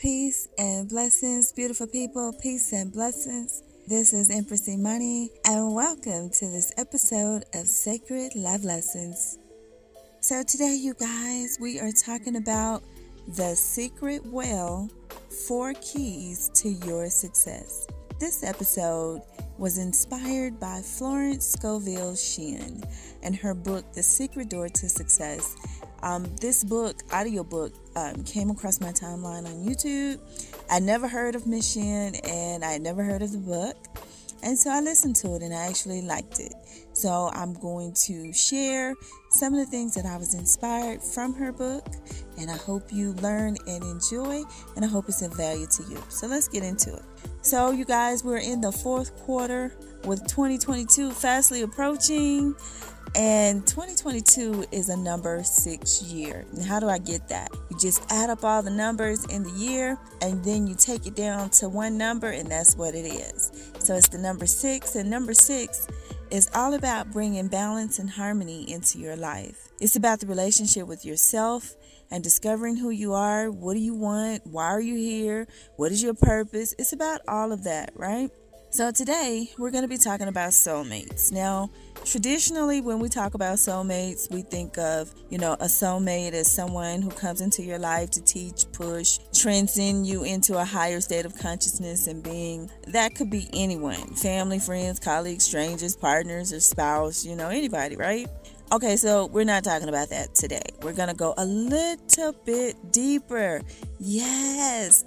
Peace and blessings, beautiful people. Peace and blessings. This is Empress Imani, and welcome to this episode of Sacred Love Lessons. So, today, you guys, we are talking about the secret well four keys to your success. This episode was inspired by Florence Scovel Shinn and her book, The Secret Door to Success. Um, this book, audiobook, um, came across my timeline on YouTube. I never heard of Miss Shinn and I never heard of the book. And so I listened to it and I actually liked it. So I'm going to share some of the things that I was inspired from her book. And I hope you learn and enjoy. And I hope it's of value to you. So let's get into it. So, you guys, we're in the fourth quarter with 2022 fastly approaching. And 2022 is a number six year. And how do I get that? You just add up all the numbers in the year and then you take it down to one number, and that's what it is. So it's the number six, and number six is all about bringing balance and harmony into your life. It's about the relationship with yourself and discovering who you are. What do you want? Why are you here? What is your purpose? It's about all of that, right? So, today we're going to be talking about soulmates. Now, traditionally, when we talk about soulmates, we think of, you know, a soulmate as someone who comes into your life to teach, push, transcend you into a higher state of consciousness and being. That could be anyone family, friends, colleagues, strangers, partners, or spouse, you know, anybody, right? Okay, so we're not talking about that today. We're going to go a little bit deeper. Yes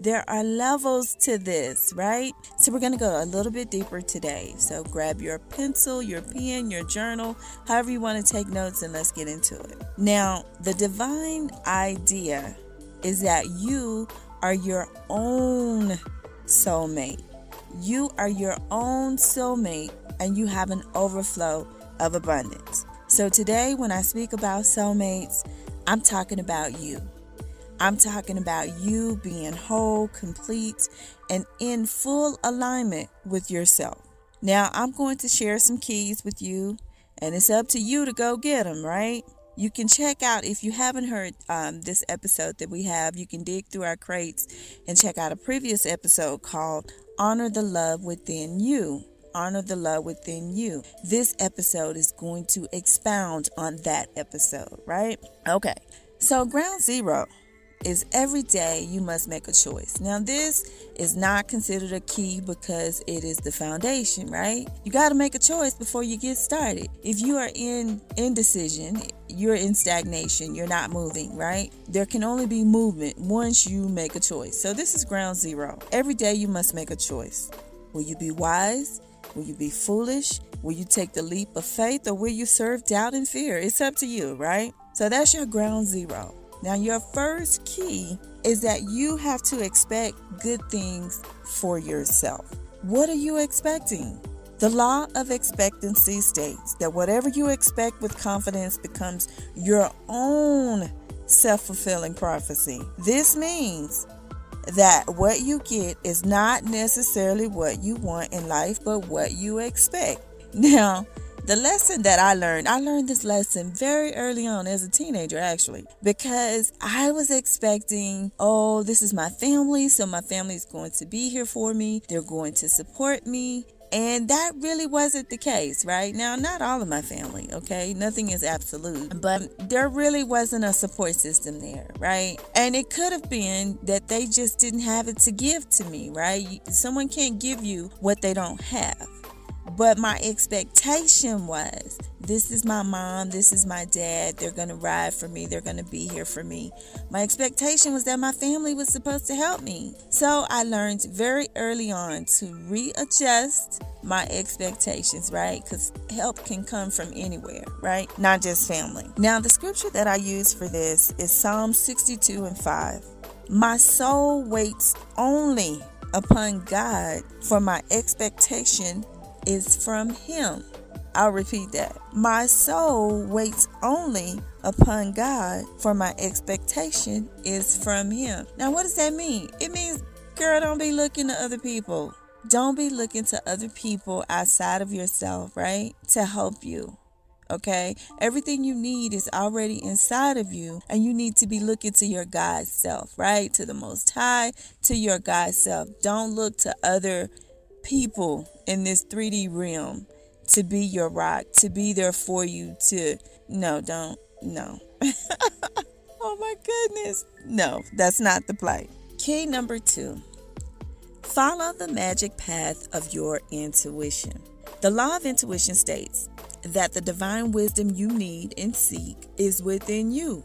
there are levels to this, right? So we're going to go a little bit deeper today. So grab your pencil, your pen, your journal, however you want to take notes, and let's get into it. Now, the divine idea is that you are your own soulmate. You are your own soulmate, and you have an overflow of abundance. So today, when I speak about soulmates, I'm talking about you. I'm talking about you being whole, complete, and in full alignment with yourself. Now, I'm going to share some keys with you, and it's up to you to go get them, right? You can check out, if you haven't heard um, this episode that we have, you can dig through our crates and check out a previous episode called Honor the Love Within You. Honor the Love Within You. This episode is going to expound on that episode, right? Okay, so ground zero is every day you must make a choice. Now, this is not considered a key because it is the foundation, right? You got to make a choice before you get started. If you are in indecision, you're in stagnation, you're not moving, right? There can only be movement once you make a choice. So, this is ground zero. Every day you must make a choice. Will you be wise? Will you be foolish? Will you take the leap of faith or will you serve doubt and fear? It's up to you, right? So, that's your ground zero. Now, your first key is that you have to expect good things for yourself. What are you expecting? The law of expectancy states that whatever you expect with confidence becomes your own self fulfilling prophecy. This means that what you get is not necessarily what you want in life, but what you expect. Now, the lesson that I learned, I learned this lesson very early on as a teenager, actually, because I was expecting, oh, this is my family, so my family is going to be here for me, they're going to support me. And that really wasn't the case, right? Now, not all of my family, okay? Nothing is absolute, but there really wasn't a support system there, right? And it could have been that they just didn't have it to give to me, right? Someone can't give you what they don't have. But my expectation was this is my mom, this is my dad, they're going to ride for me, they're going to be here for me. My expectation was that my family was supposed to help me. So I learned very early on to readjust my expectations, right? Because help can come from anywhere, right? Not just family. Now, the scripture that I use for this is Psalm 62 and 5. My soul waits only upon God, for my expectation is from Him. I'll repeat that. My soul waits only upon God, for my expectation is from Him. Now, what does that mean? It means, girl, don't be looking to other people. Don't be looking to other people outside of yourself, right? To help you. Okay? Everything you need is already inside of you, and you need to be looking to your God self, right? To the Most High, to your God self. Don't look to other people in this 3D realm to be your rock, to be there for you, to. No, don't. No. oh my goodness. No, that's not the play. Key number two follow the magic path of your intuition. The law of intuition states that the divine wisdom you need and seek is within you.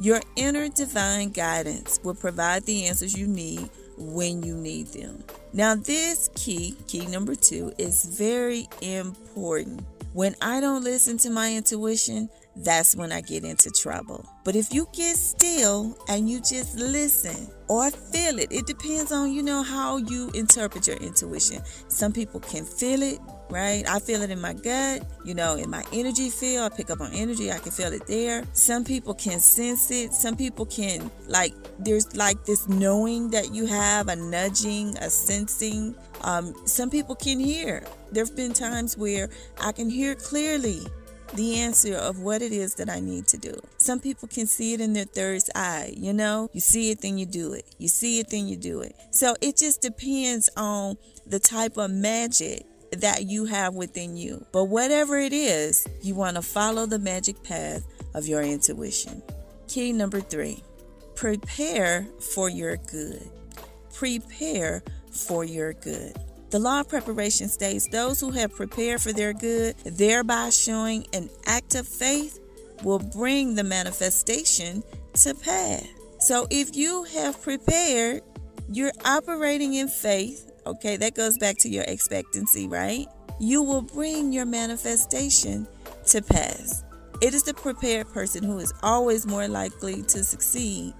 Your inner divine guidance will provide the answers you need when you need them. Now, this key, key number two, is very important. When I don't listen to my intuition, that's when I get into trouble. But if you get still and you just listen or feel it, it depends on, you know, how you interpret your intuition. Some people can feel it, right? I feel it in my gut, you know, in my energy field. I pick up on energy, I can feel it there. Some people can sense it. Some people can, like, there's like this knowing that you have, a nudging, a sensing. Um, some people can hear. There have been times where I can hear clearly the answer of what it is that I need to do. Some people can see it in their third eye, you know? You see it, then you do it. You see it, then you do it. So it just depends on the type of magic that you have within you. But whatever it is, you want to follow the magic path of your intuition. Key number three prepare for your good. Prepare for your good. The law of preparation states those who have prepared for their good, thereby showing an act of faith, will bring the manifestation to pass. So if you have prepared, you're operating in faith. Okay, that goes back to your expectancy, right? You will bring your manifestation to pass. It is the prepared person who is always more likely to succeed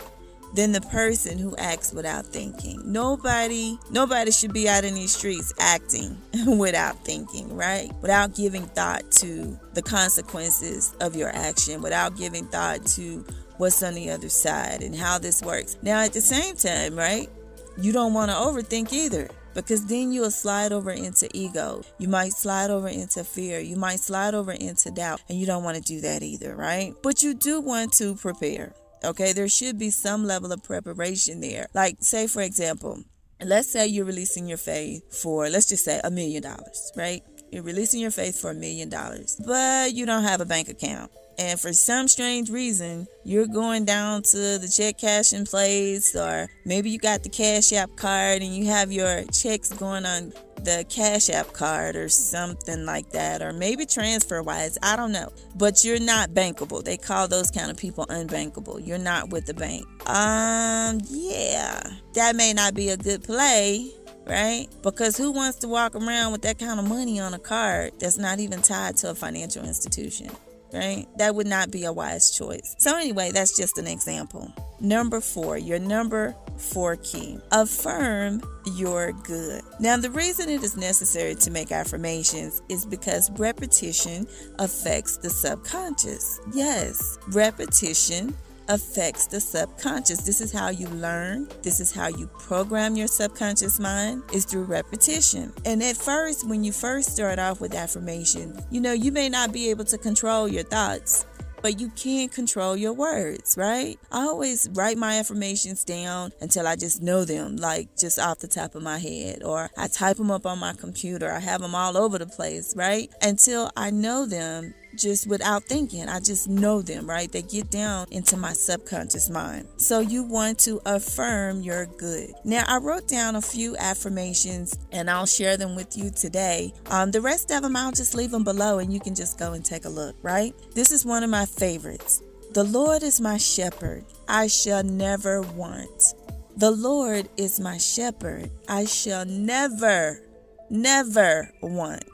than the person who acts without thinking. Nobody nobody should be out in these streets acting without thinking, right? Without giving thought to the consequences of your action, without giving thought to what's on the other side and how this works. Now at the same time, right? You don't want to overthink either because then you'll slide over into ego. You might slide over into fear. You might slide over into doubt, and you don't want to do that either, right? But you do want to prepare. Okay, there should be some level of preparation there. Like, say, for example, let's say you're releasing your faith for, let's just say, a million dollars, right? You're releasing your faith for a million dollars, but you don't have a bank account. And for some strange reason, you're going down to the check cashing place, or maybe you got the Cash App card and you have your checks going on the Cash App card or something like that, or maybe TransferWise. I don't know. But you're not bankable. They call those kind of people unbankable. You're not with the bank. Um, yeah, that may not be a good play right? Because who wants to walk around with that kind of money on a card that's not even tied to a financial institution? Right? That would not be a wise choice. So, anyway, that's just an example. Number four, your number four key affirm your good. Now, the reason it is necessary to make affirmations is because repetition affects the subconscious. Yes, repetition affects the subconscious. This is how you learn. This is how you program your subconscious mind is through repetition. And at first, when you first start off with affirmation, you know, you may not be able to control your thoughts but you can't control your words, right? I always write my affirmations down until I just know them, like just off the top of my head, or I type them up on my computer. I have them all over the place, right? Until I know them just without thinking. I just know them, right? They get down into my subconscious mind. So you want to affirm your good. Now, I wrote down a few affirmations and I'll share them with you today. Um, the rest of them, I'll just leave them below and you can just go and take a look, right? This is one of my favorites. The Lord is my shepherd, I shall never want. The Lord is my shepherd, I shall never, never want.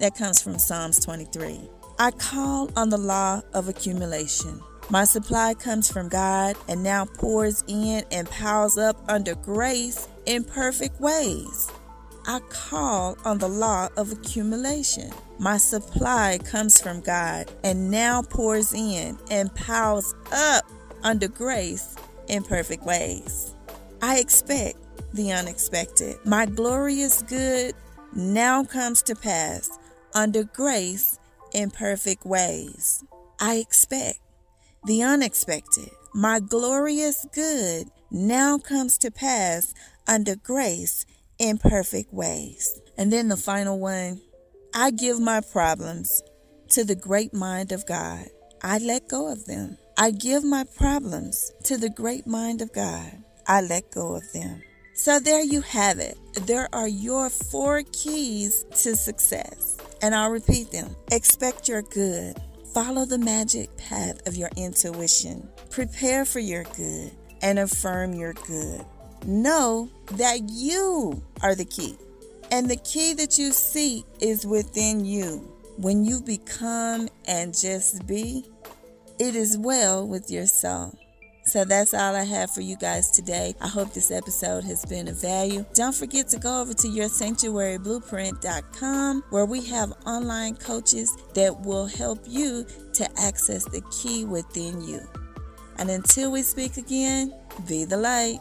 That comes from Psalms 23. I call on the law of accumulation. My supply comes from God and now pours in and piles up under grace in perfect ways. I call on the law of accumulation. My supply comes from God and now pours in and piles up under grace in perfect ways. I expect the unexpected. My glorious good now comes to pass under grace imperfect ways. I expect the unexpected. My glorious good now comes to pass under grace in perfect ways. And then the final one I give my problems to the great mind of God. I let go of them. I give my problems to the great mind of God. I let go of them. So there you have it. There are your four keys to success. And I'll repeat them. Expect your good. Follow the magic path of your intuition. Prepare for your good and affirm your good. Know that you are the key. And the key that you seek is within you. When you become and just be, it is well with your soul. So that's all I have for you guys today. I hope this episode has been of value. Don't forget to go over to yoursanctuaryblueprint.com where we have online coaches that will help you to access the key within you. And until we speak again, be the light.